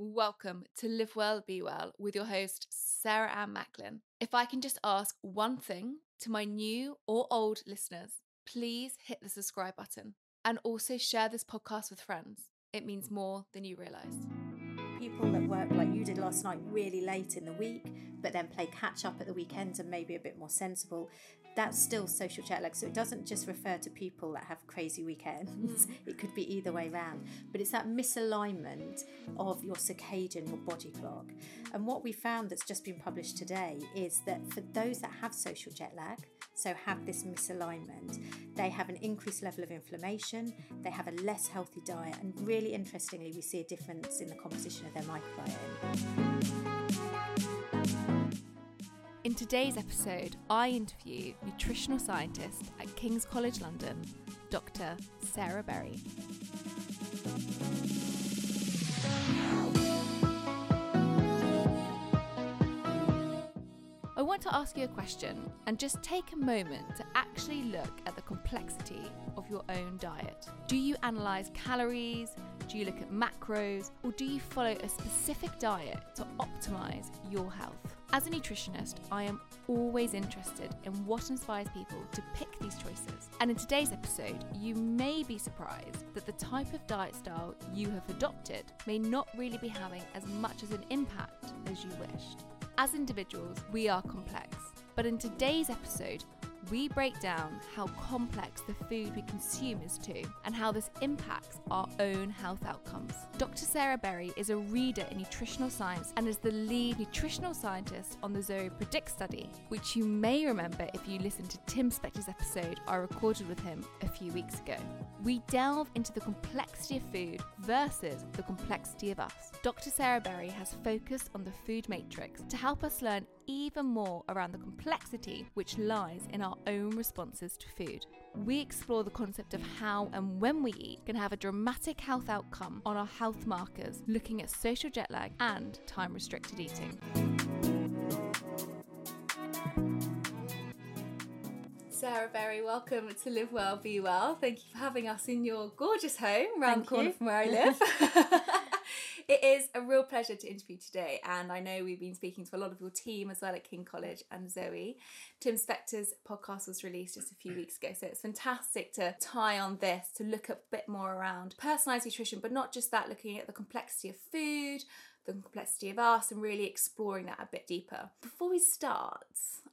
welcome to Live Well, Be Well with your host, Sarah Ann Macklin. If I can just ask one thing to my new or old listeners, please hit the subscribe button and also share this podcast with friends. It means more than you realise people that work like you did last night really late in the week, but then play catch up at the weekends and maybe a bit more sensible, that's still social jet lag. So it doesn't just refer to people that have crazy weekends, mm. it could be either way around. But it's that misalignment of your circadian, your body clock. And what we found that's just been published today is that for those that have social jet lag, so have this misalignment, they have an increased level of inflammation, they have a less healthy diet, and really interestingly, we see a difference in the composition of their microbiome. In today's episode, I interview nutritional scientist at King's College London, Dr. Sarah Berry. I want to ask you a question and just take a moment to actually look at the complexity of your own diet. Do you analyse calories? Do you look at macros? Or do you follow a specific diet to optimise your health? As a nutritionist, I am always interested in what inspires people to pick these choices. And in today's episode, you may be surprised that the type of diet style you have adopted may not really be having as much as an impact as you wished. As individuals, we are complex. But in today's episode, we break down how complex the food we consume is too, and how this impacts our own health outcomes. Dr. Sarah Berry is a reader in nutritional science and is the lead nutritional scientist on the Zoe Predict study, which you may remember if you listened to Tim Spector's episode I recorded with him a few weeks ago. We delve into the complexity of food versus the complexity of us. Dr. Sarah Berry has focused on the food matrix to help us learn even more around the complexity which lies in our own responses to food. We explore the concept of how and when we eat can have a dramatic health outcome on our health markers, looking at social jet lag and time restricted eating. Sarah Berry, welcome to Live Well, Be Well. Thank you for having us in your gorgeous home around Thank the corner you. from where I live. It is a real pleasure to interview today, and I know we've been speaking to a lot of your team as well at King College and Zoe. Tim Spector's podcast was released just a few weeks ago, so it's fantastic to tie on this to look a bit more around personalised nutrition, but not just that, looking at the complexity of food, the complexity of us, and really exploring that a bit deeper. Before we start,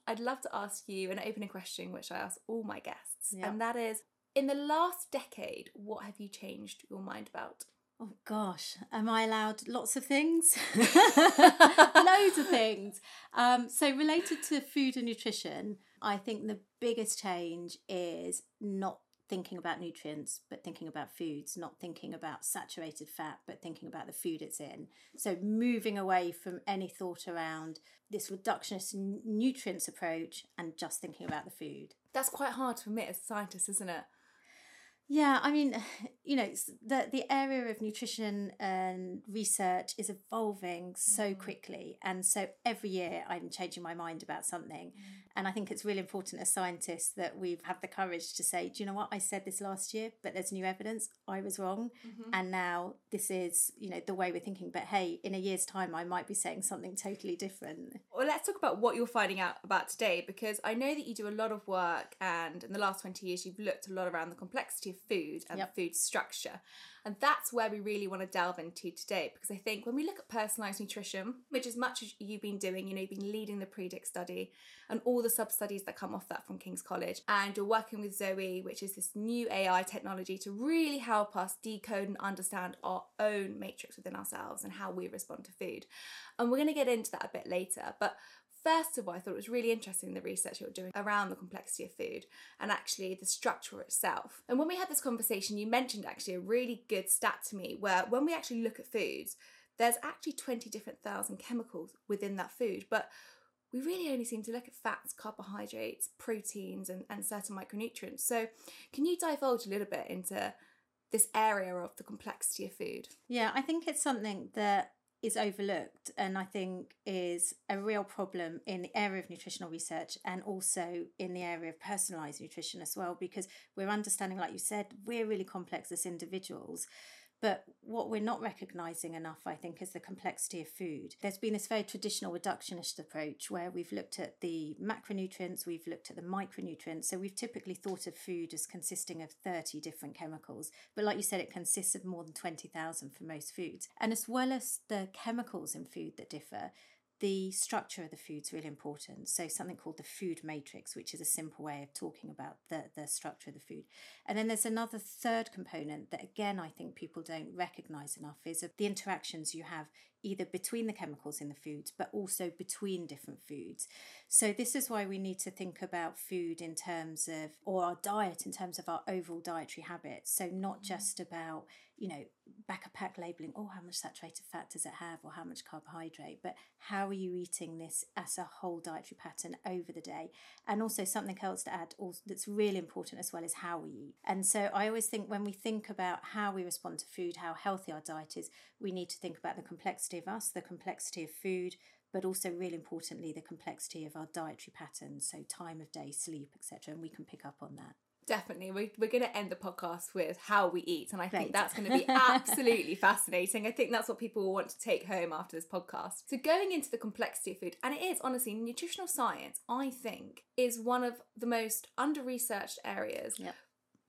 I'd love to ask you an opening question, which I ask all my guests, yep. and that is in the last decade, what have you changed your mind about? Oh gosh, am I allowed lots of things? Loads of things. Um, so, related to food and nutrition, I think the biggest change is not thinking about nutrients, but thinking about foods, not thinking about saturated fat, but thinking about the food it's in. So, moving away from any thought around this reductionist nutrients approach and just thinking about the food. That's quite hard to admit as a scientist, isn't it? Yeah, I mean, you know, the the area of nutrition and research is evolving so mm. quickly, and so every year I'm changing my mind about something, mm. and I think it's really important as scientists that we've had the courage to say, do you know what I said this last year, but there's new evidence, I was wrong, mm-hmm. and now this is you know the way we're thinking. But hey, in a year's time, I might be saying something totally different. Well, let's talk about what you're finding out about today, because I know that you do a lot of work, and in the last twenty years, you've looked a lot around the complexity of food and yep. food structure. And that's where we really want to delve into today because I think when we look at personalized nutrition, which is much as you've been doing, you know, you've been leading the Predict study and all the sub studies that come off that from King's College, and you're working with Zoe, which is this new AI technology to really help us decode and understand our own matrix within ourselves and how we respond to food. And we're going to get into that a bit later. But First of all, I thought it was really interesting the research you're doing around the complexity of food and actually the structure itself. And when we had this conversation, you mentioned actually a really good stat to me where when we actually look at foods, there's actually 20 different thousand chemicals within that food, but we really only seem to look at fats, carbohydrates, proteins, and, and certain micronutrients. So, can you divulge a little bit into this area of the complexity of food? Yeah, I think it's something that is overlooked and I think is a real problem in the area of nutritional research and also in the area of personalized nutrition as well because we're understanding like you said we're really complex as individuals But what we're not recognizing enough, I think, is the complexity of food. There's been this very traditional reductionist approach where we've looked at the macronutrients, we've looked at the micronutrients. So we've typically thought of food as consisting of 30 different chemicals. But like you said, it consists of more than 20,000 for most foods. And as well as the chemicals in food that differ, the structure of the food is really important. So something called the food matrix, which is a simple way of talking about the, the structure of the food. And then there's another third component that again I think people don't recognize enough is the interactions you have either between the chemicals in the foods but also between different foods. So this is why we need to think about food in terms of or our diet in terms of our overall dietary habits. So not mm-hmm. just about you know, back a pack labeling, oh, how much saturated fat does it have or how much carbohydrate, but how are you eating this as a whole dietary pattern over the day? And also something else to add that's really important as well is how we eat. And so I always think when we think about how we respond to food, how healthy our diet is, we need to think about the complexity of us, the complexity of food, but also really importantly the complexity of our dietary patterns so time of day sleep etc and we can pick up on that Definitely. We're, we're going to end the podcast with how we eat. And I think that's going to be absolutely fascinating. I think that's what people will want to take home after this podcast. So, going into the complexity of food, and it is honestly, nutritional science, I think, is one of the most under researched areas, yep.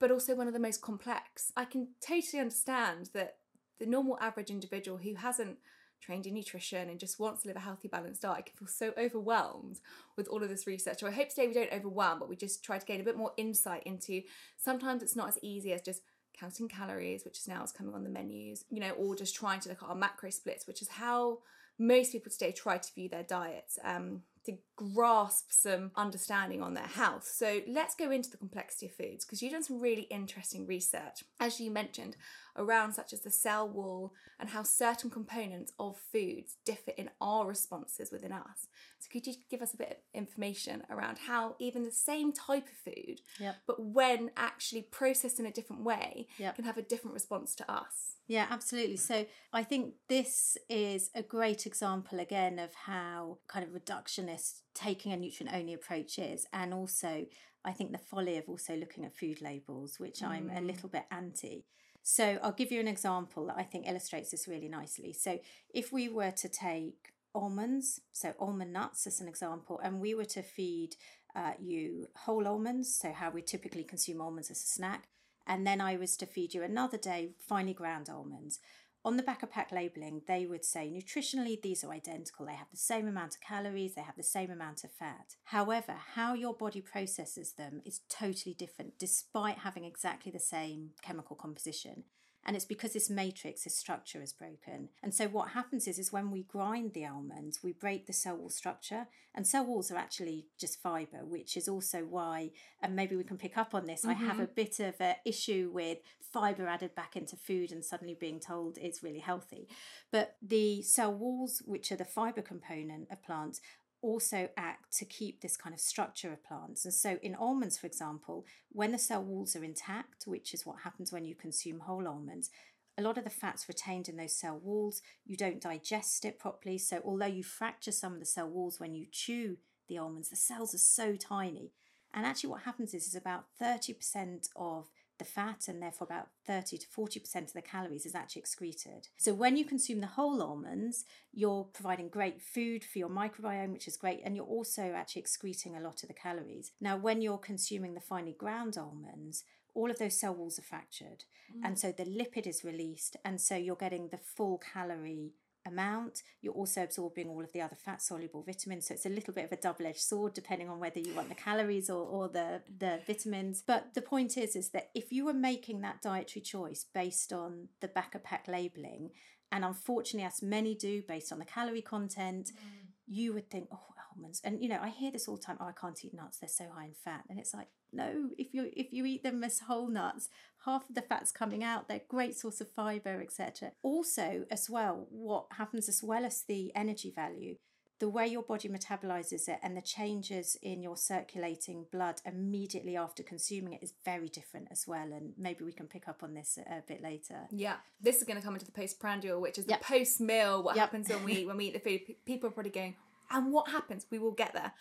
but also one of the most complex. I can totally understand that the normal average individual who hasn't trained in nutrition and just wants to live a healthy, balanced diet can feel so overwhelmed with all of this research. So I hope today we don't overwhelm, but we just try to gain a bit more insight into sometimes it's not as easy as just counting calories, which is now is coming on the menus, you know, or just trying to look at our macro splits, which is how most people today try to view their diets. Um, to grasp some understanding on their health. So let's go into the complexity of foods because you've done some really interesting research, as you mentioned, around such as the cell wall and how certain components of foods differ in our responses within us. So could you give us a bit of information around how even the same type of food, yep. but when actually processed in a different way, yep. can have a different response to us? Yeah, absolutely. So I think this is a great example again of how kind of reductionist taking a nutrient only approach is. And also, I think the folly of also looking at food labels, which mm. I'm a mm. little bit anti. So I'll give you an example that I think illustrates this really nicely. So if we were to take almonds, so almond nuts as an example, and we were to feed uh, you whole almonds, so how we typically consume almonds as a snack, and then I was to feed you another day finely ground almonds. On the back of pack labeling, they would say nutritionally these are identical. They have the same amount of calories, they have the same amount of fat. However, how your body processes them is totally different despite having exactly the same chemical composition and it's because this matrix, this structure is broken. And so what happens is, is when we grind the almonds, we break the cell wall structure, and cell walls are actually just fiber, which is also why, and maybe we can pick up on this. Mm-hmm. I have mm-hmm. a bit of an issue with fiber added back into food and suddenly being told it's really healthy. But the cell walls, which are the fiber component of plants, also act to keep this kind of structure of plants. And so, in almonds, for example, when the cell walls are intact, which is what happens when you consume whole almonds, a lot of the fat's retained in those cell walls. You don't digest it properly. So, although you fracture some of the cell walls when you chew the almonds, the cells are so tiny. And actually, what happens is, is about 30% of the fat and therefore about 30 to 40% of the calories is actually excreted. So when you consume the whole almonds, you're providing great food for your microbiome, which is great, and you're also actually excreting a lot of the calories. Now, when you're consuming the finely ground almonds, all of those cell walls are fractured, mm. and so the lipid is released, and so you're getting the full calorie amount. You're also absorbing all of the other fat soluble vitamins. So it's a little bit of a double edged sword depending on whether you want the calories or, or the, the vitamins. But the point is, is that if you were making that dietary choice based on the back of pack labeling, and unfortunately, as many do based on the calorie content, mm. you would think, oh, almonds. And you know, I hear this all the time, oh, I can't eat nuts, they're so high in fat. And it's like, no, if you if you eat them as whole nuts, half of the fat's coming out. They're great source of fiber, etc. Also, as well, what happens as well as the energy value, the way your body metabolizes it and the changes in your circulating blood immediately after consuming it is very different as well. And maybe we can pick up on this a, a bit later. Yeah, this is going to come into the postprandial, which is yep. the post meal. What yep. happens when we when we eat the food? People are probably going, and what happens? We will get there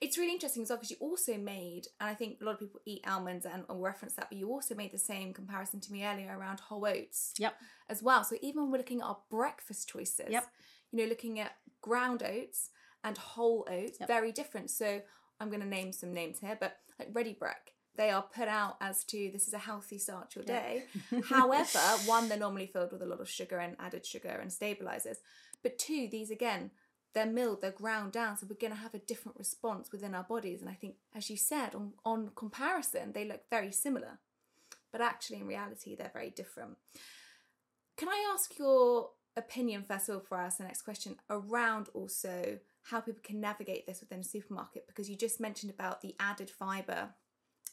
It's really interesting as well because you also made, and I think a lot of people eat almonds and will reference that, but you also made the same comparison to me earlier around whole oats Yep. as well. So even when we're looking at our breakfast choices, Yep. you know, looking at ground oats and whole oats, Yep. very different. So I'm going to name some names here, but like Ready Brek, they are put out as to this is a healthy start to your Yeah. day. However, one, they're normally filled with a lot of sugar and added sugar and stabilizers. But two, these again, they're milled, they're ground down, so we're going to have a different response within our bodies. And I think, as you said, on, on comparison, they look very similar, but actually in reality, they're very different. Can I ask your opinion first of all for us the next question around also how people can navigate this within a supermarket? Because you just mentioned about the added fiber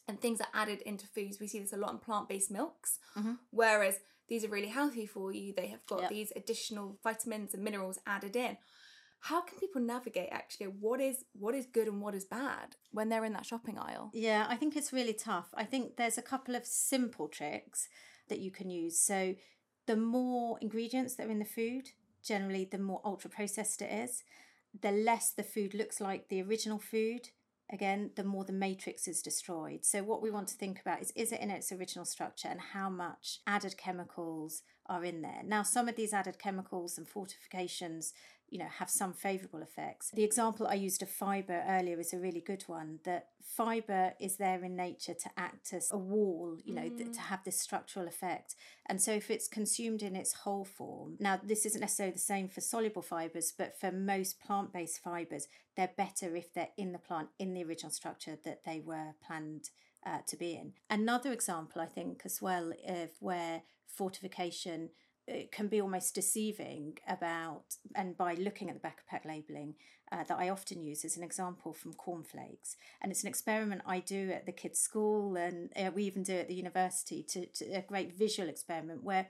and things are added into foods. We see this a lot in plant based milks, Mhm. whereas these are really healthy for you. They have got Yep. these additional vitamins and minerals added in. How can people navigate actually what is what is good and what is bad when they're in that shopping aisle? Yeah, I think it's really tough. I think there's a couple of simple tricks that you can use. So, the more ingredients that are in the food, generally, the more ultra processed it is. The less the food looks like the original food, again, the more the matrix is destroyed. So, what we want to think about is is it in its original structure and how much added chemicals are in there? Now, some of these added chemicals and fortifications you know have some favorable effects. The example i used of fiber earlier is a really good one that fiber is there in nature to act as a wall you know th- to have this structural effect. And so if it's consumed in its whole form now this isn't necessarily the same for soluble fibers but for most plant-based fibers they're better if they're in the plant in the original structure that they were planned uh, to be in. Another example i think as well of where fortification it can be almost deceiving about and by looking at the back of pack labeling uh, that I often use as an example from cornflakes. And it's an experiment I do at the kids school and uh, we even do at the university to, to a great visual experiment where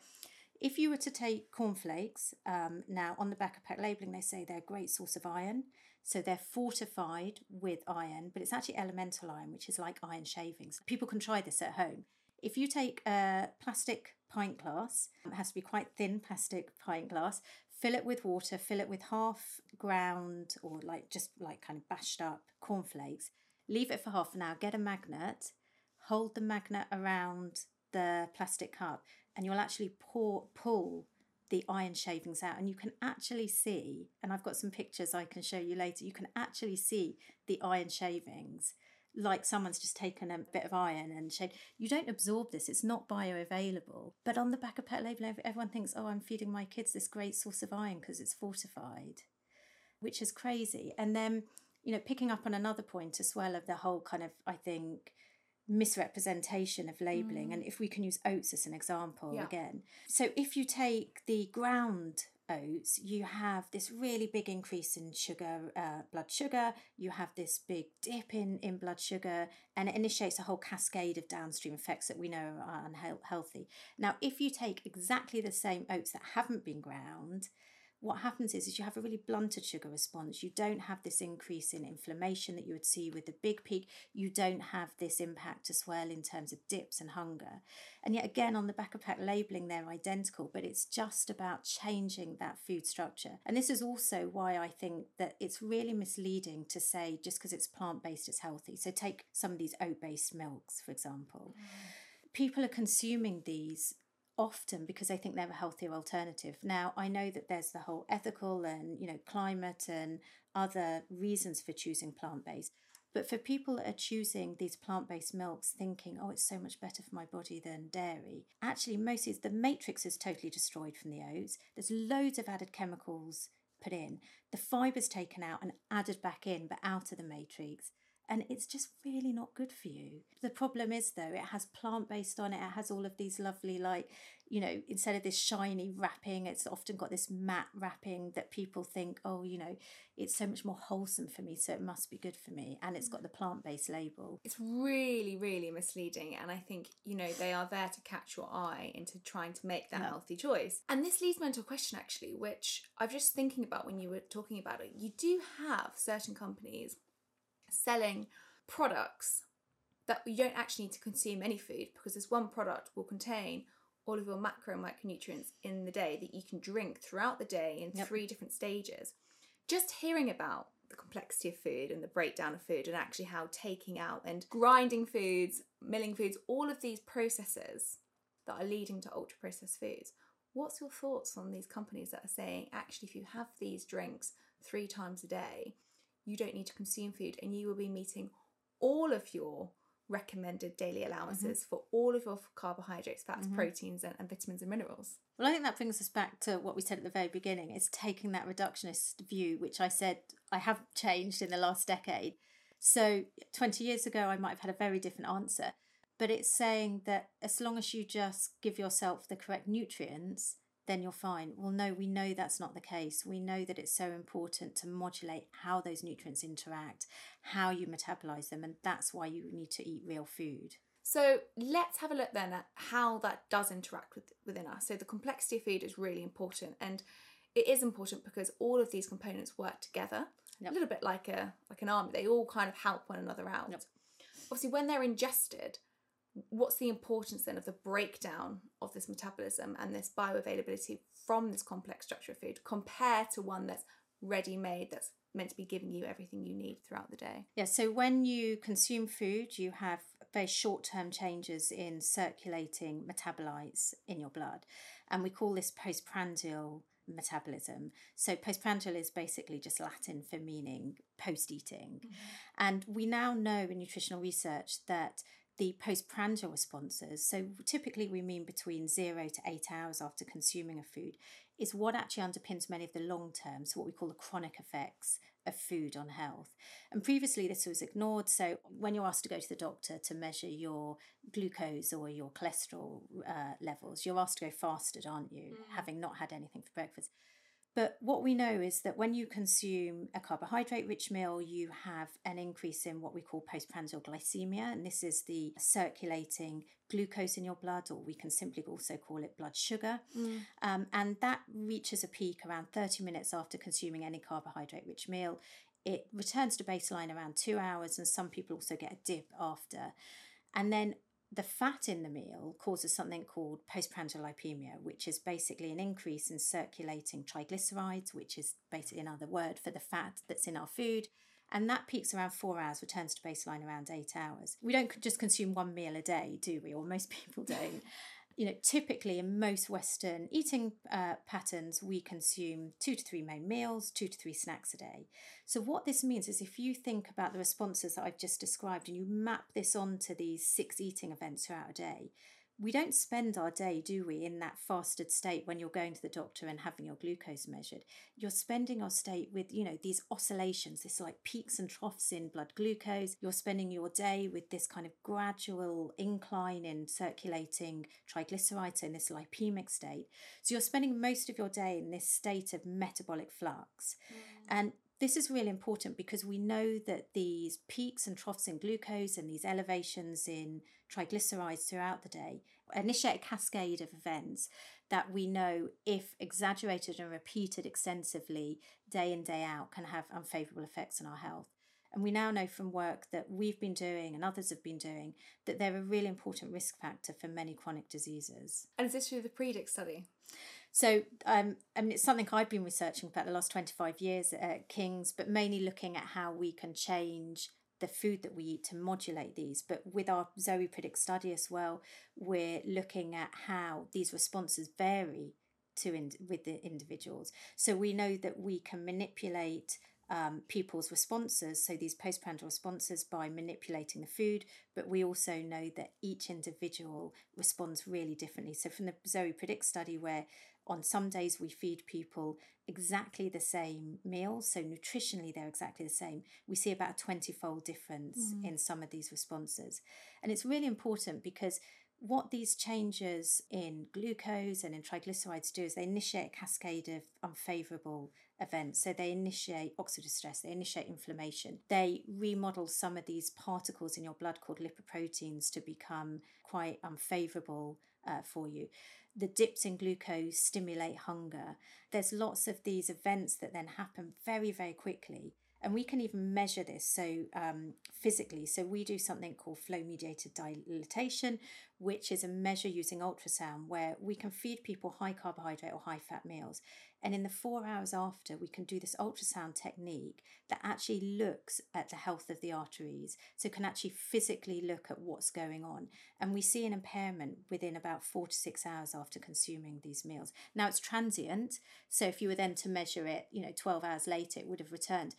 if you were to take cornflakes um, now on the back of pack labeling they say they're a great source of iron. So they're fortified with iron but it's actually elemental iron which is like iron shavings. People can try this at home. If you take a plastic pint glass, it has to be quite thin plastic pint glass, fill it with water, fill it with half ground or like just like kind of bashed up cornflakes, leave it for half an hour, get a magnet, hold the magnet around the plastic cup, and you'll actually pour, pull the iron shavings out and you can actually see and I've got some pictures I can show you later you can actually see the iron shavings like someone's just taken a bit of iron and shaved. You don't absorb this, it's not bioavailable. But on the back of pet label, everyone thinks, oh, I'm feeding my kids this great source of iron because it's fortified, which is crazy. And then, you know, picking up on another point as well of the whole kind of, I think, misrepresentation of labeling. Mm. And if we can use oats as an example Yeah. again. So if you take the ground oats, you have this really big increase in sugar, uh, blood sugar. You have this big dip in, in blood sugar, and it initiates a whole cascade of downstream effects that we know are unhealthy. Now, if you take exactly the same oats that haven't been ground, what happens is, is you have a really blunted sugar response. You don't have this increase in inflammation that you would see with the big peak. You don't have this impact as well in terms of dips and hunger. And yet again, on the back of pack labeling, they're identical, but it's just about changing that food structure. And this is also why I think that it's really misleading to say just because it's plant based, it's healthy. So take some of these oat based milks, for example. Mm. People are consuming these often because they think they're a healthier alternative. Now, I know that there's the whole ethical and, you know, climate and other reasons for choosing plant based. But for people that are choosing these plant based milks thinking, oh, it's so much better for my body than dairy, actually, most is the matrix is totally destroyed from the oats. There's loads of added chemicals put in. The fiber's taken out and added back in, but out of the matrix. And it's just really not good for you. The problem is, though, it has plant based on it. It has all of these lovely, like, you know, instead of this shiny wrapping, it's often got this matte wrapping that people think, oh, you know, it's so much more wholesome for me, so it must be good for me. And it's got the plant based label. It's really, really misleading. And I think, you know, they are there to catch your eye into trying to make that Yeah. healthy choice. And this leads me into a question, actually, which I was just thinking about when you were talking about it. You do have certain companies selling products that you don't actually need to consume any food because this one product will contain all of your macro and micronutrients in the day that you can drink throughout the day in Yep. three different stages just hearing about the complexity of food and the breakdown of food and actually how taking out and grinding foods, milling foods, all of these processes that are leading to ultra processed foods. What's your thoughts on these companies that are saying actually if you have these drinks three times a day, you don't need to consume food and you will be meeting all of your recommended daily allowances mm-hmm. for all of your carbohydrates, fats, mm-hmm. proteins, and, and, vitamins and minerals. Well, I think that brings us back to what we said at the very beginning. is taking that reductionist view, which I said I have changed in the last decade. So, 20 years ago, I might have had a very different answer. But it's saying that as long as you just give yourself the correct nutrients, then you're fine. Well, no, we know that's not the case. We know that it's so important to modulate how those nutrients interact, how you metabolize them, and that's why you need to eat real food. So let's have a look then at how that does interact with, within us. So the complexity of food is really important, and it is important because all of these components work together. Yep. A little bit like a like an army, they all kind of help one another out. Yep. Obviously, when they're ingested, what's the importance then of the breakdown of this metabolism and this bioavailability from this complex structure of food compared to one that's ready made that's meant to be giving you everything you need throughout the day yeah so when you consume food you have very short term changes in circulating metabolites in your blood and we call this postprandial metabolism. So postprandial is basically just Latin for meaning post eating. Mm-hmm. And we now know in nutritional research that the postprandial responses, so typically we mean between zero to eight hours after consuming a food, is what actually underpins many of the long term, so what we call the chronic effects of food on health. And previously this was ignored. So when you're asked to go to the doctor to measure your glucose or your cholesterol uh, levels, you're asked to go fasted, aren't you, mm. having not had anything for breakfast. But what we know is that when you consume a carbohydrate rich meal, you have an increase in what we call postprandial glycemia. And this is the circulating glucose in your blood, or we can simply also call it blood sugar. Mm. Um, and that reaches a peak around 30 minutes after consuming any carbohydrate rich meal. It returns to baseline around two hours, and some people also get a dip after. And then the fat in the meal causes something called postprandial lipemia, which is basically an increase in circulating triglycerides, which is basically another word for the fat that's in our food. And that peaks around four hours, returns to baseline around eight hours. We don't just consume one meal a day, do we? Or most people don't you know, typically in most Western eating uh, patterns, we consume two to three main meals, two to three snacks a day. So, what this means is if you think about the responses that I've just described and you map this onto these six eating events throughout a day, we don't spend our day, do we, in that fasted state when you're going to the doctor and having your glucose measured. You're spending our state with, you know, these oscillations, this like peaks and troughs in blood glucose. You're spending your day with this kind of gradual incline in circulating triglycerides in this lipemic state. So you're spending most of your day in this state of metabolic flux. Mm. And this is really important because we know that these peaks and troughs in glucose and these elevations in triglycerides throughout the day initiate a cascade of events that we know, if exaggerated and repeated extensively day in, day out, can have unfavorable effects on our health. And we now know from work that we've been doing and others have been doing that they're a really important risk factor for many chronic diseases. And is this through the PREDICT study? So, um, I mean, it's something I've been researching for the last 25 years at King's, but mainly looking at how we can change the food that we eat to modulate these. But with our Zoe Predict study as well, we're looking at how these responses vary to in, with the individuals. So we know that we can manipulate um, people's responses, so these postprandial responses, by manipulating the food, but we also know that each individual responds really differently. So, from the Zoe Predict study, where on some days we feed people exactly the same meals, so nutritionally they're exactly the same, we see about a 20 fold difference mm. in some of these responses. And it's really important because what these changes in glucose and in triglycerides do is they initiate a cascade of unfavorable events. So they initiate oxidative stress, they initiate inflammation, they remodel some of these particles in your blood called lipoproteins to become quite unfavorable uh, for you. The dips in glucose stimulate hunger. There's lots of these events that then happen very, very quickly and we can even measure this so um, physically so we do something called flow mediated dilatation which is a measure using ultrasound where we can feed people high carbohydrate or high fat meals And in the four hours after, we can do this ultrasound technique that actually looks at the health of the arteries. So, can actually physically look at what's going on. And we see an impairment within about four to six hours after consuming these meals. Now, it's transient. So, if you were then to measure it, you know, 12 hours later, it would have returned.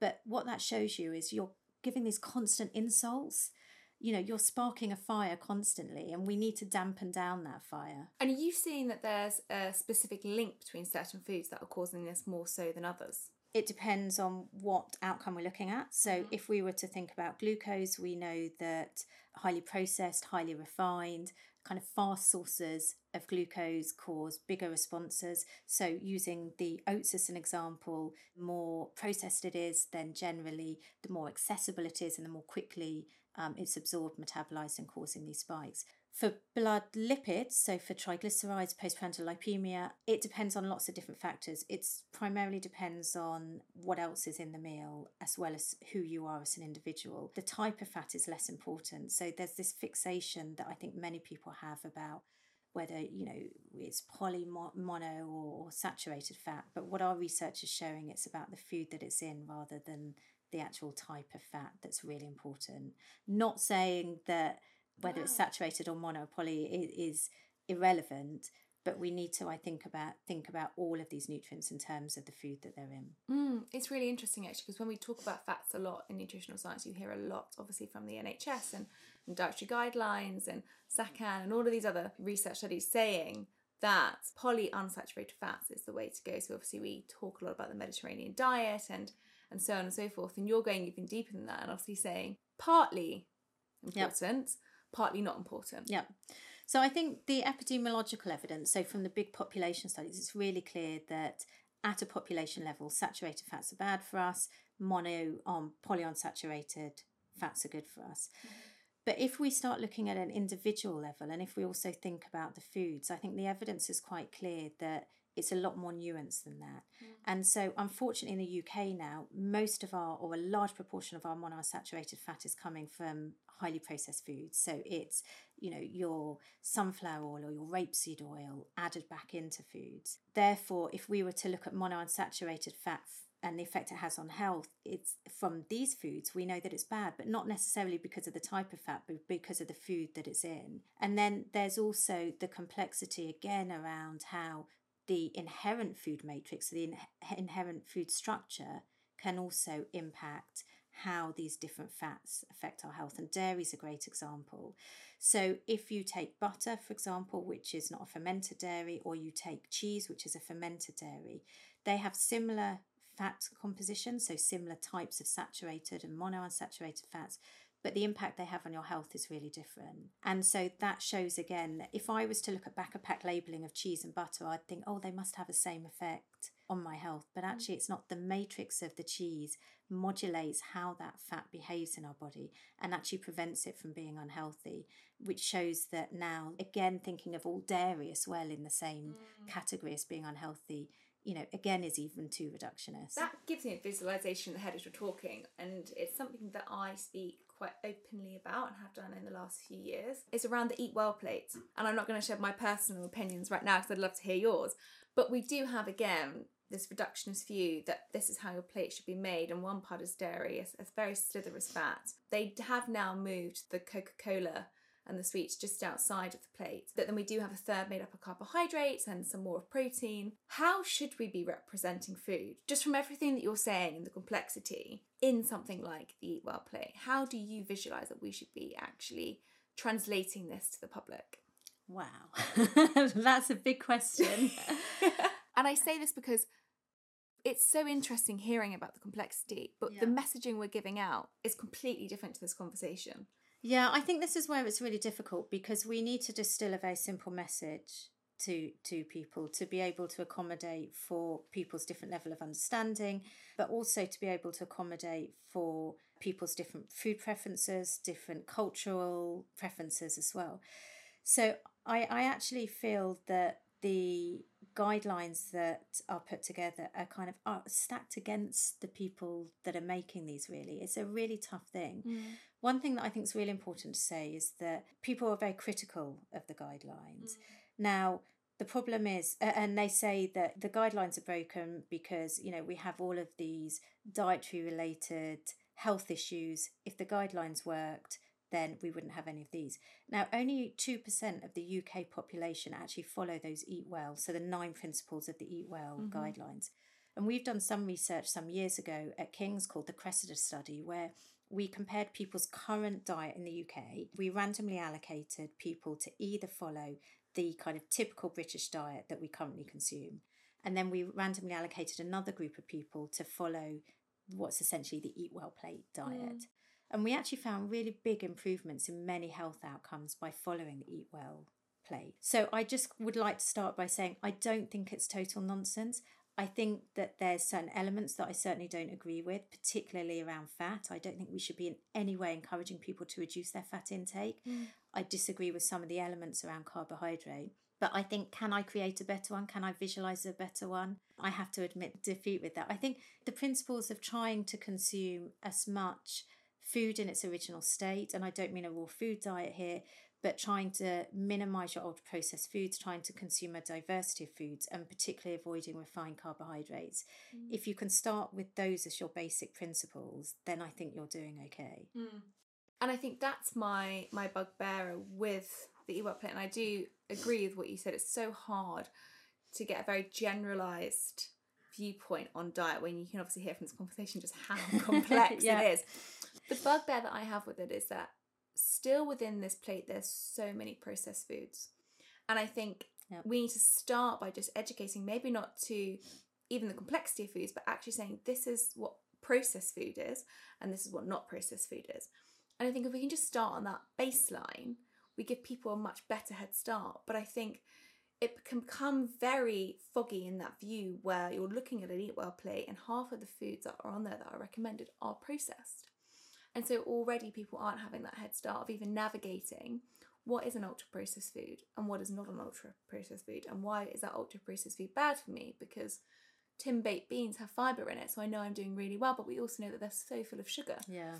But what that shows you is you're giving these constant insults you know you're sparking a fire constantly and we need to dampen down that fire and are you seeing that there's a specific link between certain foods that are causing this more so than others it depends on what outcome we're looking at so mm-hmm. if we were to think about glucose we know that highly processed highly refined kind of fast sources of glucose cause bigger responses. So, using the oats as an example, more processed it is, then generally the more accessible it is and the more quickly um, it's absorbed, metabolized, and causing these spikes. For blood lipids, so for triglycerides, postprandial lipemia, it depends on lots of different factors. It primarily depends on what else is in the meal as well as who you are as an individual. The type of fat is less important. So there's this fixation that I think many people have about whether you know it's poly mono or saturated fat but what our research is showing it's about the food that it's in rather than the actual type of fat that's really important. Not saying that whether wow. it's saturated or mono or poly is, irrelevant, but we need to, I think about think about all of these nutrients in terms of the food that they're in. Mm, it's really interesting actually because when we talk about fats a lot in nutritional science, you hear a lot, obviously from the NHS and, and dietary guidelines and SACN and all of these other research studies saying that polyunsaturated fats is the way to go. So obviously we talk a lot about the Mediterranean diet and and so on and so forth. And you're going even deeper than that and obviously saying partly important, yep. partly not important. Yeah. So I think the epidemiological evidence, so from the big population studies, it's really clear that at a population level, saturated fats are bad for us, mono um, polyunsaturated fats are good for us. Mm-hmm. But if we start looking at an individual level, and if we also think about the foods, I think the evidence is quite clear that it's a lot more nuanced than that. Mm. And so, unfortunately, in the UK now, most of our, or a large proportion of our monounsaturated fat is coming from highly processed foods. So, it's, you know, your sunflower oil or your rapeseed oil added back into foods. Therefore, if we were to look at monounsaturated fat and the effect it has on health, it's from these foods, we know that it's bad, but not necessarily because of the type of fat, but because of the food that it's in. And then there's also the complexity again around how the inherent food matrix, the in- inherent food structure, can also impact how these different fats affect our health. And dairy is a great example. So, if you take butter, for example, which is not a fermented dairy, or you take cheese, which is a fermented dairy, they have similar fat composition, so similar types of saturated and monounsaturated fats, but the impact they have on your health is really different. And so that shows again that if I was to look at back of pack labeling of cheese and butter, I'd think, oh, they must have the same effect on my health. But actually, it's not the matrix of the cheese modulates how that fat behaves in our body and actually prevents it from being unhealthy, which shows that now, again, thinking of all dairy as well in the same mm. category as being unhealthy you know, again, is even too reductionist. That gives me a visualization in the head as you're talking, and it's something that I speak quite openly about and have done in the last few years. It's around the Eat Well plate, and I'm not going to share my personal opinions right now because I'd love to hear yours. But we do have again this reductionist view that this is how your plate should be made, and one part is dairy, it's, very slithery fat. They have now moved the Coca Cola and the sweets just outside of the plate. But then we do have a third made up of carbohydrates and some more of protein. How should we be representing food? Just from everything that you're saying and the complexity in something like the Eat Well plate, how do you visualize that we should be actually translating this to the public? Wow, that's a big question. and I say this because it's so interesting hearing about the complexity, but yeah. the messaging we're giving out is completely different to this conversation. Yeah, I think this is where it's really difficult because we need to distill a very simple message to to people to be able to accommodate for people's different level of understanding but also to be able to accommodate for people's different food preferences different cultural preferences as well. So i i actually feel that the guidelines that are put together are kind of are stacked against the people that are making these really it's a really tough thing mm. One thing that I think is really important to say is that people are very critical of the guidelines. Mm. Now, the problem is, and they say that the guidelines are broken because, you know, we have all of these dietary related health issues. If the guidelines worked, then we wouldn't have any of these. Now, only 2% of the UK population actually follow those Eat Well, so the nine principles of the Eat Well mm-hmm. guidelines. And we've done some research some years ago at King's called the Cressida study, where we compared people's current diet in the UK. We randomly allocated people to either follow the kind of typical British diet that we currently consume. And then we randomly allocated another group of people to follow what's essentially the Eat Well plate diet. Mm. And we actually found really big improvements in many health outcomes by following the Eat Well plate. So I just would like to start by saying I don't think it's total nonsense. I think that there's certain elements that I certainly don't agree with, particularly around fat. I don't think we should be in any way encouraging people to reduce their fat intake. Mm. I disagree with some of the elements around carbohydrate. But I think, can I create a better one? Can I visualize a better one? I have to admit defeat with that. I think the principles of trying to consume as much food in its original state, and I don't mean a raw food diet here, but trying to minimize your ultra processed foods, trying to consume a diversity of foods, and particularly avoiding refined carbohydrates. Mm. If you can start with those as your basic principles, then I think you're doing okay. Mm. And I think that's my my bugbear with the EWOP plate. And I do agree with what you said. It's so hard to get a very generalized viewpoint on diet when you can obviously hear from this conversation just how complex yeah. it is. The bugbear that I have with it is that still within this plate, there's so many processed foods. And I think yep. we need to start by just educating, maybe not to even the complexity of foods, but actually saying this is what processed food is and this is what not processed food is. And I think if we can just start on that baseline, we give people a much better head start. But I think it can become very foggy in that view where you're looking at an eat well plate and half of the foods that are on there that are recommended are processed. And so already people aren't having that head start of even navigating what is an ultra processed food and what is not an ultra processed food and why is that ultra processed food bad for me because tin baked beans have fiber in it so I know I'm doing really well but we also know that they're so full of sugar. Yeah.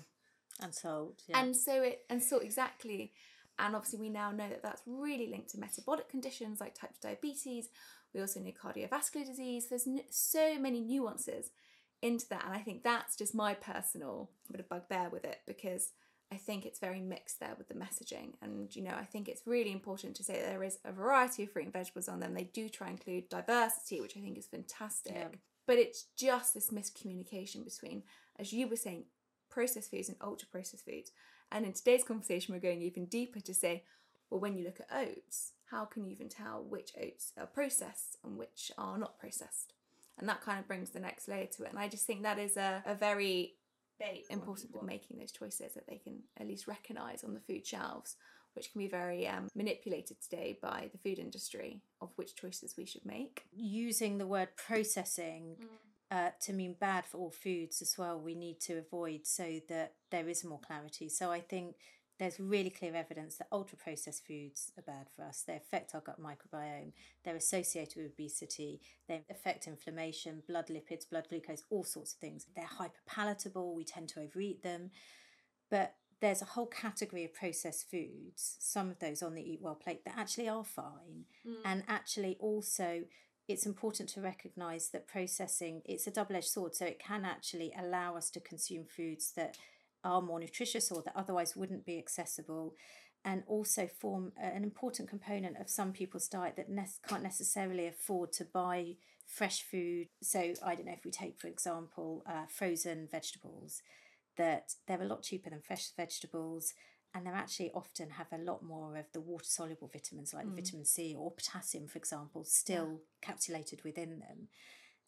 And salt. Yeah. And so it and salt exactly and obviously we now know that that's really linked to metabolic conditions like type 2 diabetes. We also know cardiovascular disease. There's so many nuances into that. And I think that's just my personal bit of bugbear with it because I think it's very mixed there with the messaging. And, you know, I think it's really important to say that there is a variety of fruit and vegetables on them. They do try and include diversity, which I think is fantastic. Yeah. But it's just this miscommunication between, as you were saying, processed foods and ultra processed foods. And in today's conversation, we're going even deeper to say, well, when you look at oats, how can you even tell which oats are processed and which are not processed? And that kind of brings the next layer to it and i just think that is a, a very important for making those choices that they can at least recognize on the food shelves which can be very um, manipulated today by the food industry of which choices we should make using the word processing mm. Uh, to mean bad for all foods as well, we need to avoid so that there is more clarity. So I think there's really clear evidence that ultra processed foods are bad for us. They affect our gut microbiome. They're associated with obesity. They affect inflammation, blood lipids, blood glucose, all sorts of things. They're hyperpalatable. We tend to overeat them. But there's a whole category of processed foods, some of those on the Eat Well plate, that actually are fine. Mm. And actually, also, it's important to recognize that processing it's a double-edged sword so it can actually allow us to consume foods that are more nutritious or that otherwise wouldn't be accessible and also form an important component of some people's diet that ne- can't necessarily afford to buy fresh food. So, I don't know if we take, for example, uh, frozen vegetables, that they're a lot cheaper than fresh vegetables and they actually often have a lot more of the water soluble vitamins like mm. vitamin C or potassium, for example, still yeah. capsulated within them.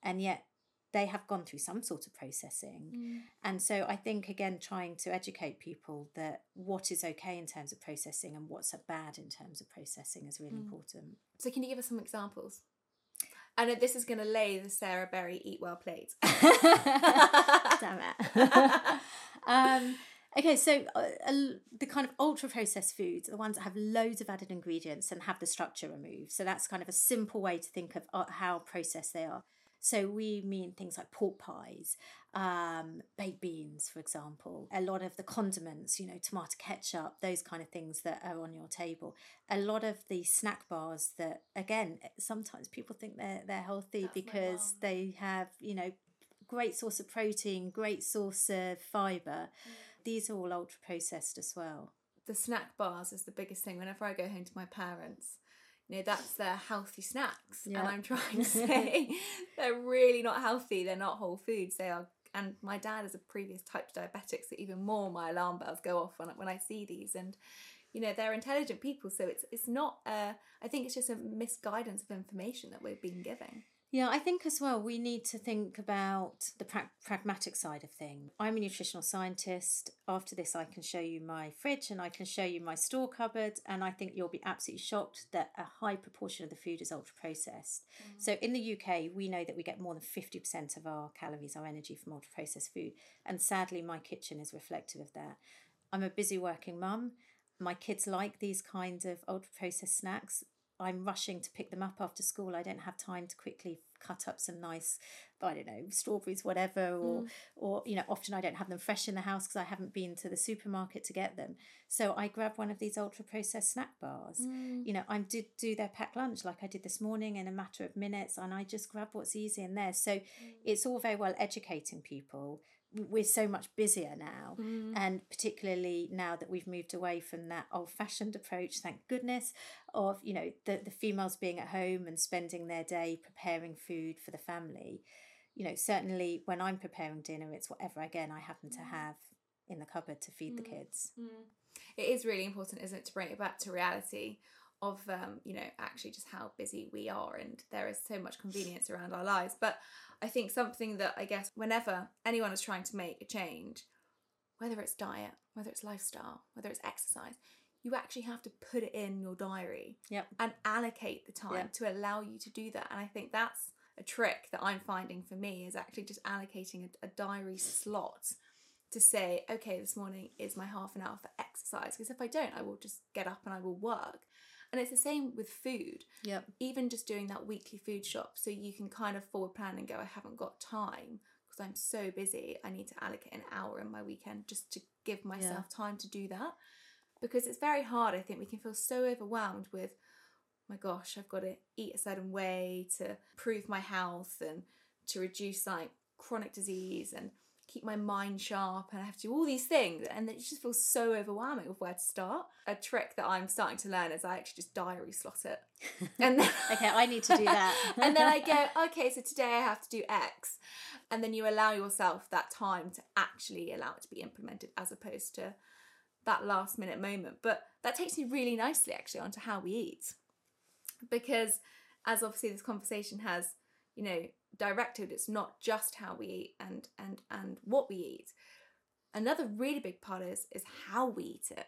And yet, they have gone through some sort of processing. Mm. And so I think, again, trying to educate people that what is okay in terms of processing and what's bad in terms of processing is really mm. important. So, can you give us some examples? I know this is going to lay the Sarah Berry Eat Well plate. Damn it. um, okay, so uh, uh, the kind of ultra processed foods are the ones that have loads of added ingredients and have the structure removed. So that's kind of a simple way to think of uh, how processed they are. So we mean things like pork pies, um, baked beans, for example, a lot of the condiments, you know, tomato ketchup, those kind of things that are on your table. A lot of the snack bars that, again, sometimes people think they're they're healthy That's because they have, you know, great source of protein, great source of fibre. Mm. These are all ultra processed as well. The snack bars is the biggest thing. Whenever I go home to my parents, you know that's their healthy snacks. Yeah. and i'm trying to say they're really not healthy they're not whole foods they are and my dad is a previous type diabetic so even more my alarm bells go off when, when i see these. And you know they're intelligent people so it's it's not uh, i think it's just a misguidance of information that we've been given yeah, I think as well we need to think about the pra- pragmatic side of things. I'm a nutritional scientist. After this, I can show you my fridge and I can show you my store cupboard, and I think you'll be absolutely shocked that a high proportion of the food is ultra processed. Mm. So in the UK, we know that we get more than 50% of our calories, our energy from ultra processed food, and sadly, my kitchen is reflective of that. I'm a busy working mum. My kids like these kinds of ultra processed snacks I'm rushing to pick them up after school. I don't have time to quickly cut up some nice, I don't know, strawberries, whatever, or mm. or you know, often I don't have them fresh in the house because I haven't been to the supermarket to get them. So I grab one of these ultra processed snack bars. Mm. You know, I did do their packed lunch like I did this morning in a matter of minutes, and I just grab what's easy in there. So mm. it's all very well educating people we're so much busier now mm. and particularly now that we've moved away from that old fashioned approach thank goodness of you know the, the females being at home and spending their day preparing food for the family you know certainly when i'm preparing dinner it's whatever again i happen to mm. have in the cupboard to feed mm. the kids mm. it is really important isn't it to bring it back to reality of um, you know actually just how busy we are and there is so much convenience around our lives but I think something that I guess whenever anyone is trying to make a change, whether it's diet, whether it's lifestyle, whether it's exercise, you actually have to put it in your diary yep. and allocate the time yep. to allow you to do that. And I think that's a trick that I'm finding for me is actually just allocating a, a diary slot to say, okay, this morning is my half an hour for exercise. Because if I don't, I will just get up and I will work. And it's the same with food. Yep. Even just doing that weekly food shop so you can kind of forward plan and go, I haven't got time because I'm so busy. I need to allocate an hour in my weekend just to give myself yeah. time to do that. Because it's very hard. I think we can feel so overwhelmed with, my gosh, I've got to eat a certain way to improve my health and to reduce like chronic disease and keep my mind sharp and I have to do all these things and it just feels so overwhelming of where to start. A trick that I'm starting to learn is I actually just diary slot it. And then Okay, I need to do that. and then I go, okay, so today I have to do X. And then you allow yourself that time to actually allow it to be implemented as opposed to that last minute moment. But that takes me really nicely actually onto how we eat. Because as obviously this conversation has, you know, directed it's not just how we eat and and and what we eat. Another really big part is is how we eat it.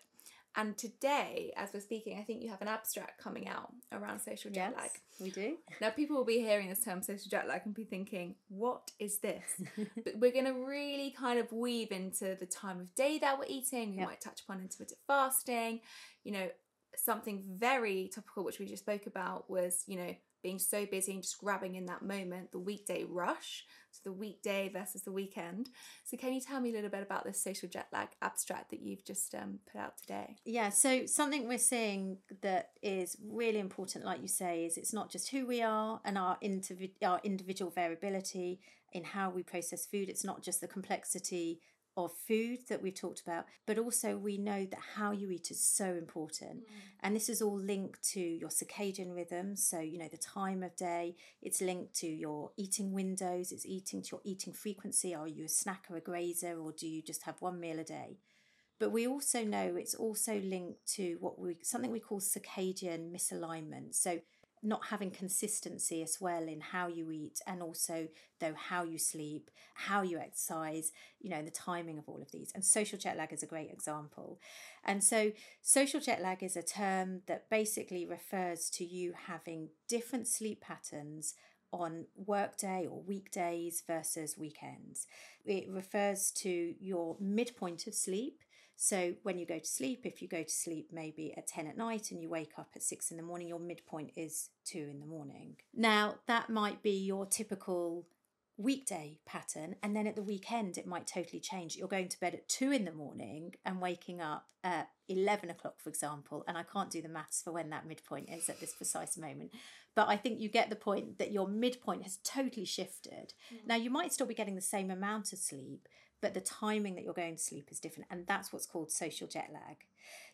And today as we're speaking i think you have an abstract coming out around social jet yes, lag. we do. Now people will be hearing this term social jet lag and be thinking what is this? But we're going to really kind of weave into the time of day that we're eating. We yep. might touch upon intermittent fasting. You know something very topical which we just spoke about was you know being so busy and just grabbing in that moment, the weekday rush, so the weekday versus the weekend. So, can you tell me a little bit about this social jet lag abstract that you've just um, put out today? Yeah, so something we're seeing that is really important, like you say, is it's not just who we are and our, individ- our individual variability in how we process food, it's not just the complexity of food that we've talked about, but also we know that how you eat is so important. Mm. And this is all linked to your circadian rhythm. So, you know, the time of day, it's linked to your eating windows, it's eating to your eating frequency. Are you a snacker, a grazer, or do you just have one meal a day? But we also know it's also linked to what we something we call circadian misalignment. So not having consistency as well in how you eat and also though how you sleep how you exercise you know the timing of all of these. And social jet lag is a great example. And so social jet lag is a term that basically refers to you having different sleep patterns on workday or weekdays versus weekends. It refers to your midpoint of sleep So when you go to sleep, if you go to sleep maybe at 10 at night and you wake up at 6 in the morning, your midpoint is 2 in the morning. Now, that might be your typical weekday pattern and then at the weekend it might totally change you're going to bed at 2 in the morning and waking up at 11 o'clock for example and i can't do the maths for when that midpoint is at this precise moment but i think you get the point that your midpoint has totally shifted mm-hmm. now you might still be getting the same amount of sleep but the timing that you're going to sleep is different and that's what's called social jet lag.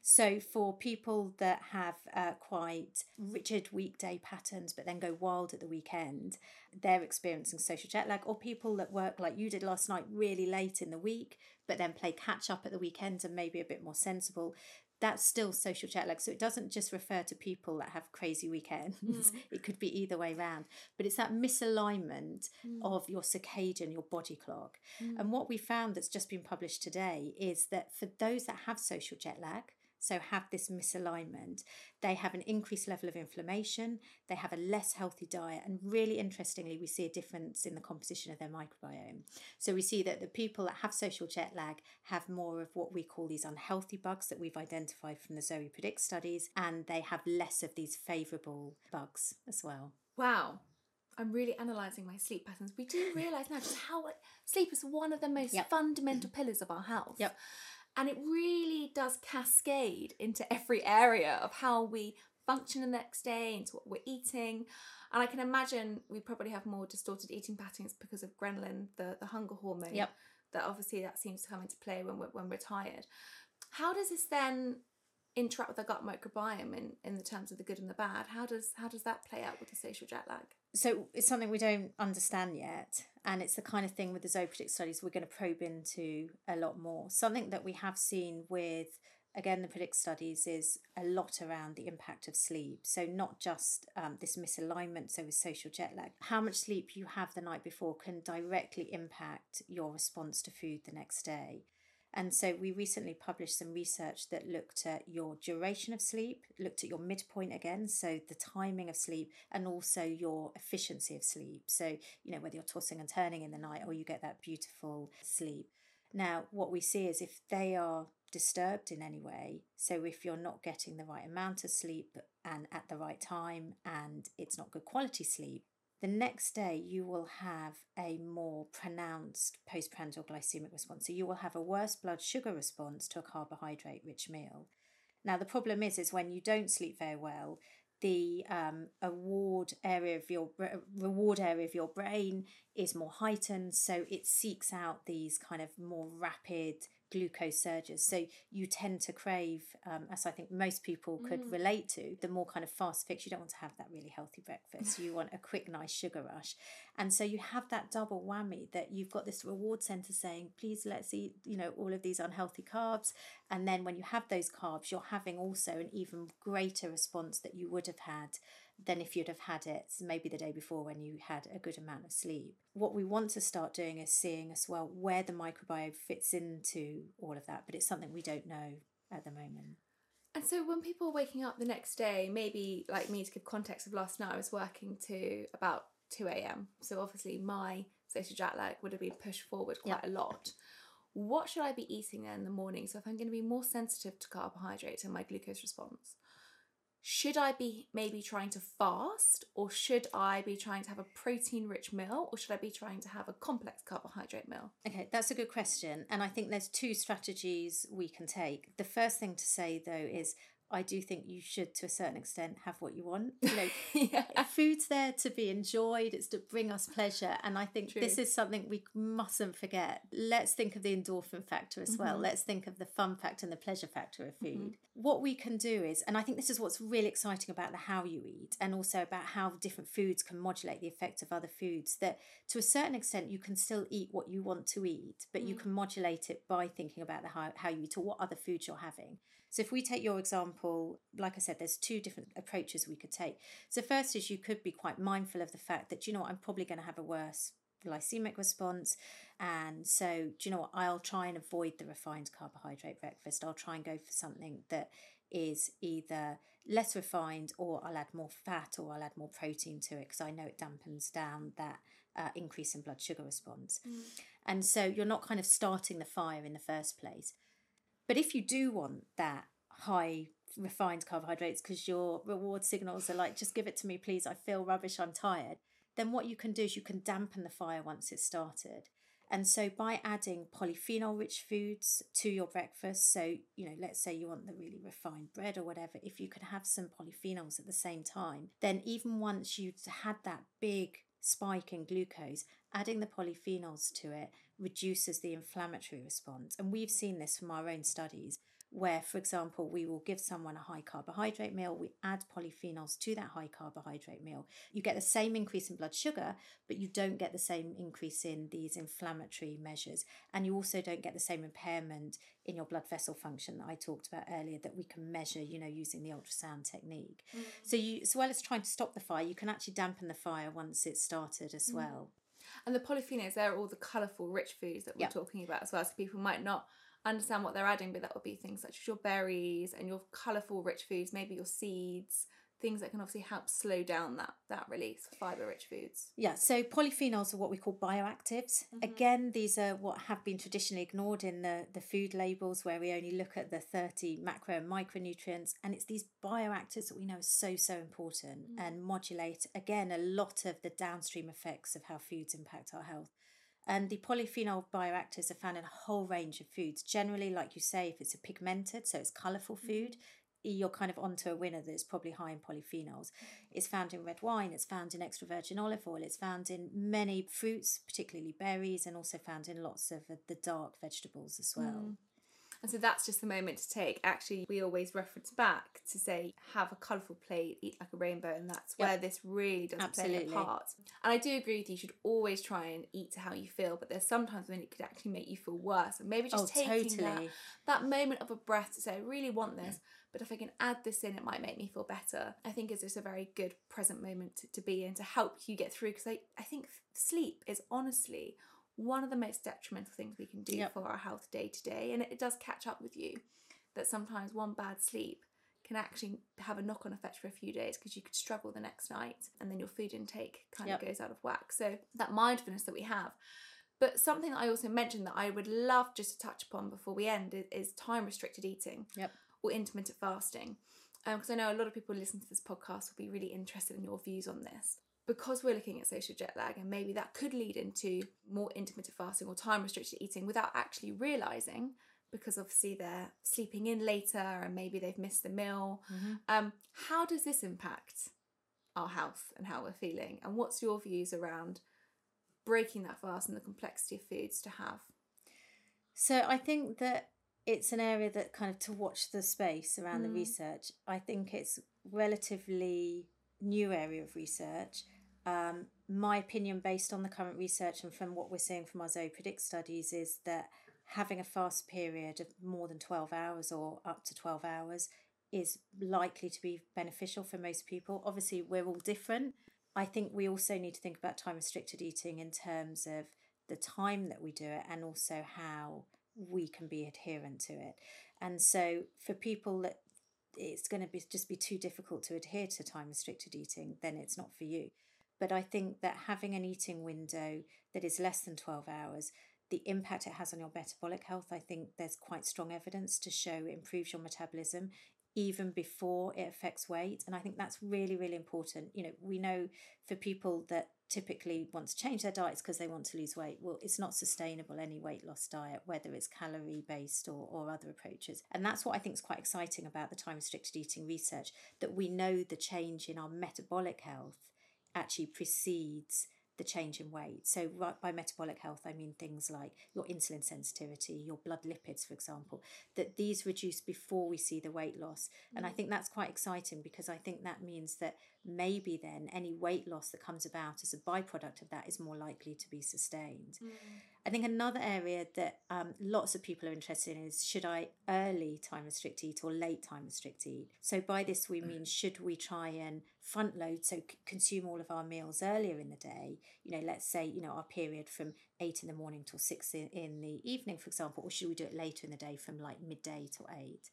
So, for people that have uh, quite rigid weekday patterns but then go wild at the weekend, they're experiencing social jet lag, or people that work like you did last night really late in the week but then play catch up at the weekend and maybe a bit more sensible, that's still social jet lag. So it doesn't just refer to people that have crazy weekends. Mm. it could be either way around. But it's that misalignment mm. of your circadian, your body clock. Mm. And what we found that's just been published today is that for those that have social jet lag, so have this misalignment, they have an increased level of inflammation, they have a less healthy diet, and really interestingly, we see a difference in the composition of their microbiome. So we see that the people that have social jet lag have more of what we call these unhealthy bugs that we've identified from the Zoe Predict studies, and they have less of these favourable bugs as well. Wow. I'm really analysing my sleep patterns. We do realise now just how sleep is one of the most yep. fundamental pillars of our health. Yep. And it really does cascade into every area of how we function the next day, into what we're eating. And I can imagine we probably have more distorted eating patterns because of ghrelin, the, the hunger hormone. Yep. That obviously that seems to come into play when we're, when we're tired. How does this then interact with the gut microbiome in, in the terms of the good and the bad? How does how does that play out with the social jet lag? So it's something we don't understand yet, and it's the kind of thing with the Zoe Predict studies we're going to probe into a lot more. Something that we have seen with again the predict studies is a lot around the impact of sleep. So not just um, this misalignment so with social jet lag. How much sleep you have the night before can directly impact your response to food the next day and so we recently published some research that looked at your duration of sleep, looked at your midpoint again, so the timing of sleep, and also your efficiency of sleep. So, you know, whether you're tossing and turning in the night or you get that beautiful sleep. Now, what we see is if they are disturbed in any way, so if you're not getting the right amount of sleep and at the right time and it's not good quality sleep, the next day you will have a more pronounced postprandial glycemic response. So you will have a worse blood sugar response to a carbohydrate rich meal. Now, the problem is, is when you don't sleep very well, the um, award area of your reward area of your brain is more heightened, so it seeks out these kind of more rapid glucose surges. So you tend to crave, um, as I think most people could mm. relate to, the more kind of fast fix. You don't want to have that really healthy breakfast. You want a quick, nice sugar rush. And so you have that double whammy that you've got this reward center saying, please let's eat, you know, all of these unhealthy carbs. And then when you have those carbs, you're having also an even greater response that you would have had than if you'd have had it maybe the day before when you had a good amount of sleep. What we want to start doing is seeing as well where the microbiome fits into all of that, but it's something we don't know at the moment. And so when people are waking up the next day, maybe like me to give context of last night, I was working to about 2 a.m. So obviously my social jet lag would have been pushed forward quite yep. a lot. What should I be eating in the morning? So if I'm going to be more sensitive to carbohydrates and my glucose response, should I be maybe trying to fast or should I be trying to have a protein rich meal or should I be trying to have a complex carbohydrate meal? Okay, that's a good question. And I think there's two strategies we can take. The first thing to say though is I do think you should, to a certain extent, have what you want. You know, yeah. food's there to be enjoyed. It's to bring us pleasure, and I think True. this is something we mustn't forget. Let's think of the endorphin factor as mm-hmm. well. Let's think of the fun factor and the pleasure factor of food. Mm-hmm. What we can do is, and I think this is what's really exciting about the how you eat, and also about how different foods can modulate the effect of other foods. That to a certain extent, you can still eat what you want to eat, but mm-hmm. you mm. can modulate it by thinking about the how, how you eat or what other foods you're having. So if we take your example, like I said, there's two different approaches we could take. So first is you could be quite mindful of the fact that, you know what, I'm probably going to have a worse glycemic response. And so, do you know what, I'll try and avoid the refined carbohydrate breakfast. I'll try and go for something that is either less refined or I'll add more fat or I'll add more protein to it because I know it dampens down that uh, increase in blood sugar response. Mm. And so you're not kind of starting the fire in the first place. But if you do want that high refined carbohydrates because your reward signals are like, just give it to me, please. I feel rubbish. I'm tired. Then what you can do is you can dampen the fire once it's started. And so by adding polyphenol rich foods to your breakfast, so, you know, let's say you want the really refined bread or whatever, if you could have some polyphenols at the same time, then even once you've had that big spike in glucose, adding the polyphenols to it reduces the inflammatory response. And we've seen this from our own studies where, for example, we will give someone a high carbohydrate meal, we add polyphenols to that high carbohydrate meal. You get the same increase in blood sugar, but you don't get the same increase in these inflammatory measures. And you also don't get the same impairment in your blood vessel function that I talked about earlier that we can measure, you know, using the ultrasound technique. Mm. So you as well as trying to stop the fire, you can actually dampen the fire once it's started as mm. well. And the polyphenols, they're all the colourful, rich foods that we're yep. talking about as well. So people might not understand what they're adding, but that would be things such as your berries and your colourful rich foods, maybe your seeds, things that can obviously help slow down that that release of fiber rich foods. Yeah, so polyphenols are what we call bioactives. Mm-hmm. Again, these are what have been traditionally ignored in the, the food labels where we only look at the 30 macro and micronutrients. And it's these bioactives that we know are so, so important mm-hmm. and modulate, again, a lot of the downstream effects of how foods impact our health. And the polyphenol bioactives are found in a whole range of foods. Generally, like you say, if it's a pigmented, so it's colourful mm-hmm. food, you're kind of onto a winner that's probably high in polyphenols. It's found in red wine, it's found in extra virgin olive oil, it's found in many fruits, particularly berries, and also found in lots of the dark vegetables as well. Mm. And so that's just the moment to take. Actually, we always reference back to say, have a colourful plate, eat like a rainbow, and that's yep. where this really does Absolutely. play a part. And I do agree with you, you should always try and eat to how you feel, but there's sometimes when it could actually make you feel worse. And maybe just oh, taking totally. that, that moment of a breath to say, I really want this, but if I can add this in, it might make me feel better. I think is just a very good present moment to, to be in to help you get through because I, I think sleep is honestly one of the most detrimental things we can do yep. for our health day to day. And it, does catch up with you that sometimes one bad sleep can actually have a knock on effect for a few days because you could struggle the next night and then your food intake kind yep. of goes out of whack. So, that mindfulness that we have. But something that I also mentioned that I would love just to touch upon before we end is, is time restricted eating yep. Or intermittent fasting. Because um, I know a lot of people who listen to this podcast will be really interested in your views on this because we're looking at social jet lag and maybe that could lead into more intermittent fasting or time restricted eating without actually realizing because obviously they're sleeping in later and maybe they've missed the meal mm-hmm. um, how does this impact our health and how we're feeling and what's your views around breaking that fast and the complexity of foods to have so i think that it's an area that kind of to watch the space around mm. the research i think it's relatively new area of research um, my opinion, based on the current research and from what we're seeing from our Zoe Predict studies, is that having a fast period of more than 12 hours or up to 12 hours is likely to be beneficial for most people. Obviously, we're all different. I think we also need to think about time restricted eating in terms of the time that we do it and also how we can be adherent to it. And so, for people that it's going to be just be too difficult to adhere to time restricted eating, then it's not for you. But I think that having an eating window that is less than 12 hours, the impact it has on your metabolic health, I think there's quite strong evidence to show improves your metabolism even before it affects weight. And I think that's really, really important. You know, we know for people that typically want to change their diets because they want to lose weight, well, it's not sustainable any weight loss diet, whether it's calorie based or, or other approaches. And that's what I think is quite exciting about the time restricted eating research that we know the change in our metabolic health actually precedes the change in weight. So, right by metabolic health, I mean things like your insulin sensitivity, your blood lipids, for example, that these reduce before we see the weight loss. And I mm. think that's quite exciting because I think that means that maybe then any weight loss that comes about as a byproduct of that is more likely to be sustained. Mm. I think another area that um, lots of people are interested in is should I early time restrict eat or late time restrict eat? So by this we mean should we try and front load so c- consume all of our meals earlier in the day? You know, let's say you know our period from eight in the morning till six in, in the evening, for example, or should we do it later in the day from like midday till eight?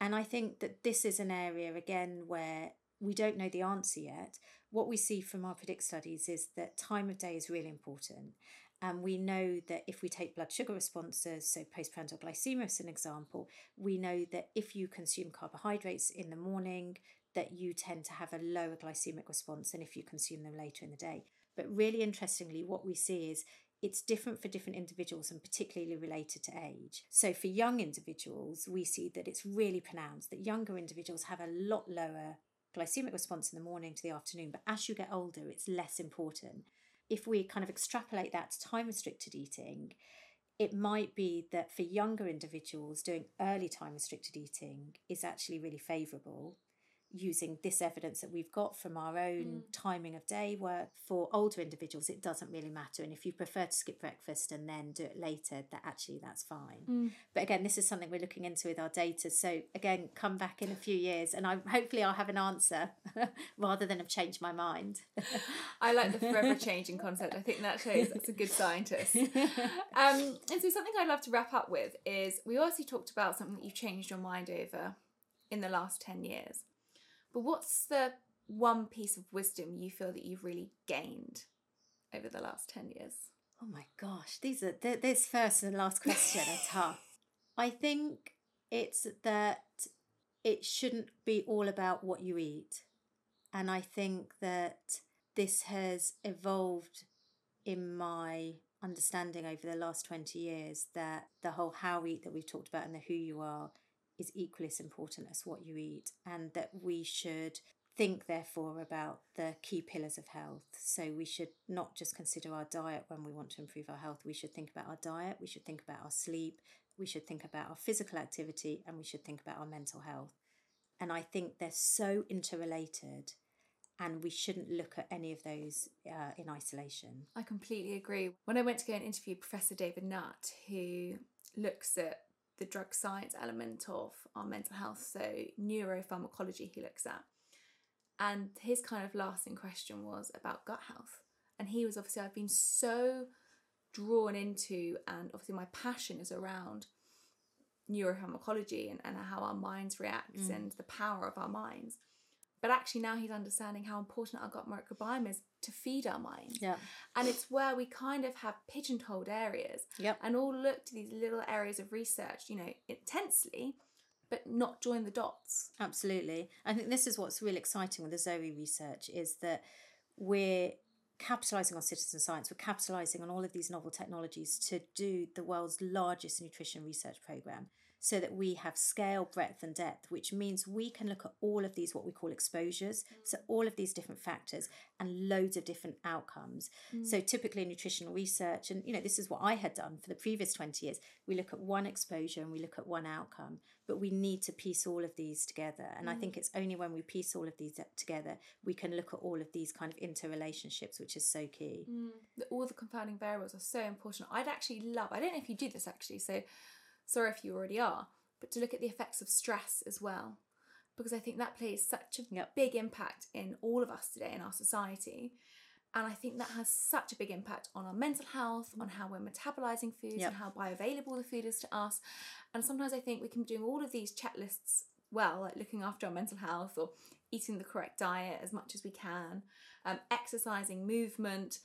And I think that this is an area again where we don't know the answer yet. What we see from our predict studies is that time of day is really important And we know that if we take blood sugar responses, so postprandial glycemia as an example, we know that if you consume carbohydrates in the morning, that you tend to have a lower glycemic response than if you consume them later in the day. But really interestingly, what we see is it's different for different individuals and particularly related to age. So for young individuals, we see that it's really pronounced that younger individuals have a lot lower glycemic response in the morning to the afternoon, but as you get older, it's less important. If we kind of extrapolate that to time restricted eating, it might be that for younger individuals, doing early time restricted eating is actually really favourable using this evidence that we've got from our own mm. timing of day work for older individuals it doesn't really matter. And if you prefer to skip breakfast and then do it later that actually that's fine. Mm. but again this is something we're looking into with our data. So again come back in a few years and I hopefully I'll have an answer rather than have changed my mind. I like the forever changing concept. I think that shows that's a good scientist. Um, and so something I'd love to wrap up with is we also talked about something that you've changed your mind over in the last 10 years but what's the one piece of wisdom you feel that you've really gained over the last 10 years? Oh my gosh, these are this first and last question are tough. I think it's that it shouldn't be all about what you eat. And I think that this has evolved in my understanding over the last 20 years that the whole how we eat that we've talked about and the who you are is equally as important as what you eat, and that we should think, therefore, about the key pillars of health. So we should not just consider our diet when we want to improve our health, we should think about our diet, we should think about our sleep, we should think about our physical activity, and we should think about our mental health. And I think they're so interrelated and we shouldn't look at any of those uh, in isolation. I completely agree. When I went to go and interview Professor David Nutt, who looks at the drug science element of our mental health, so neuropharmacology he looks at. And his kind of lasting question was about gut health. And he was obviously, I've been so drawn into, and obviously my passion is around neuropharmacology and, and how our minds react mm. and the power of our minds. But actually, now he's understanding how important our gut microbiome is to feed our minds. Yeah. And it's where we kind of have pigeonholed areas yep. and all look to these little areas of research, you know, intensely, but not join the dots. Absolutely. I think this is what's really exciting with the Zoe research is that we're capitalizing on citizen science, we're capitalizing on all of these novel technologies to do the world's largest nutrition research program so that we have scale, breadth, and depth, which means we can look at all of these, what we call exposures. Mm. So, all of these different factors and loads of different outcomes. Mm. So, typically, nutritional research, and you know, this is what I had done for the previous 20 years, we look at one exposure and we look at one outcome, but we need to piece all of these together. And mm. I think mm. it's only when we piece all of these together we can look at all of these kind of interrelationships, which is so key. Mm. All the confounding variables are so important. I'd actually love, I don't know if you do this actually, so sorry if you already are, but to look at the effects of stress as well. Because I think that plays such a yep. big impact in all of us today in our society. And I think that has such a big impact on our mental health, on how we're metabolizing foods, yep. and how bioavailable the food is to us. And sometimes I think we can be doing all of these checklists well, like looking after our mental health or eating the correct diet as much as we can, um, exercising, movement.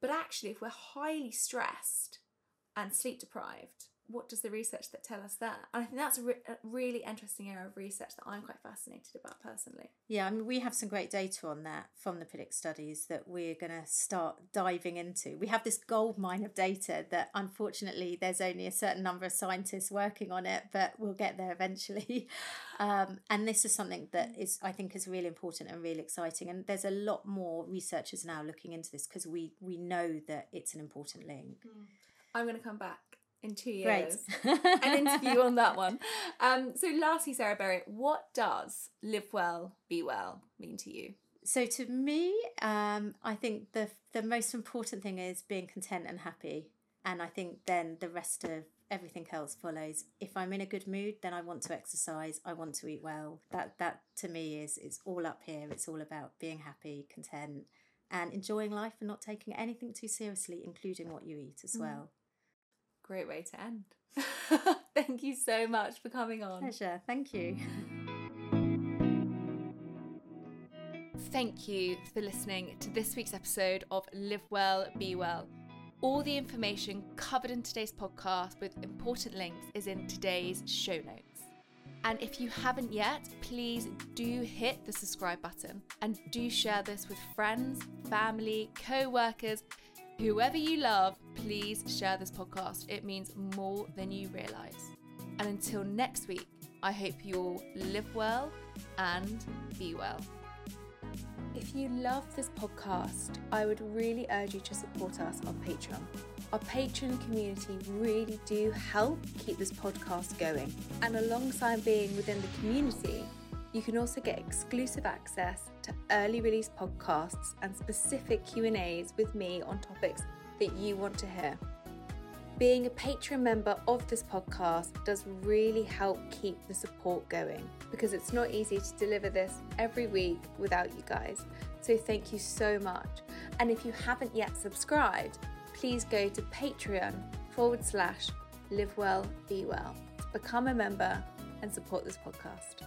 But actually, if we're highly stressed and sleep deprived, what does the research that tell us that? And I think that's a, re- a, really interesting area of research that I'm quite fascinated about personally. Yeah, I mean, we have some great data on that from the PREDICT studies that we're going to start diving into. We have this gold mine of data that unfortunately there's only a certain number of scientists working on it, but we'll get there eventually. Um, and this is something that is, I think, is really important and really exciting. And there's a lot more researchers now looking into this because we we know that it's an important link. Mm. I'm going to come back in two years an interview on that one. Um, so, lastly, Sarah Berry, what does live well, be well mean to you? So, to me, um, I think the the most important thing is being content and happy, and I think then the rest of everything else follows. If I'm in a good mood, then I want to exercise. I want to eat well. That that to me is is all up here. It's all about being happy, content, and enjoying life, and not taking anything too seriously, including what you eat as mm. Well great way to end. Thank you so much for coming on. Pleasure. Thank you. Thank you for listening to this week's episode of Live Well, Be Well. All the information covered in today's podcast with important links is in today's show notes. And if you haven't yet, please do hit the subscribe button and do share this with friends, family, co workers, whoever you love. Please share this podcast. It means more than you realize. And until next week, I hope you all live well and be well. If you love this podcast, I would really urge you to support us on Patreon. Our Patreon community really do help keep this podcast going. And alongside being within the community, you can also get exclusive access to early release podcasts and specific Q&As with me on topics that you want to hear. Being a Patreon member of this podcast does really help keep the support going because it's not easy to deliver this every week without you guys. So thank you so much. And if you haven't yet subscribed, please go to Patreon forward slash live well, be well become a member and support this podcast.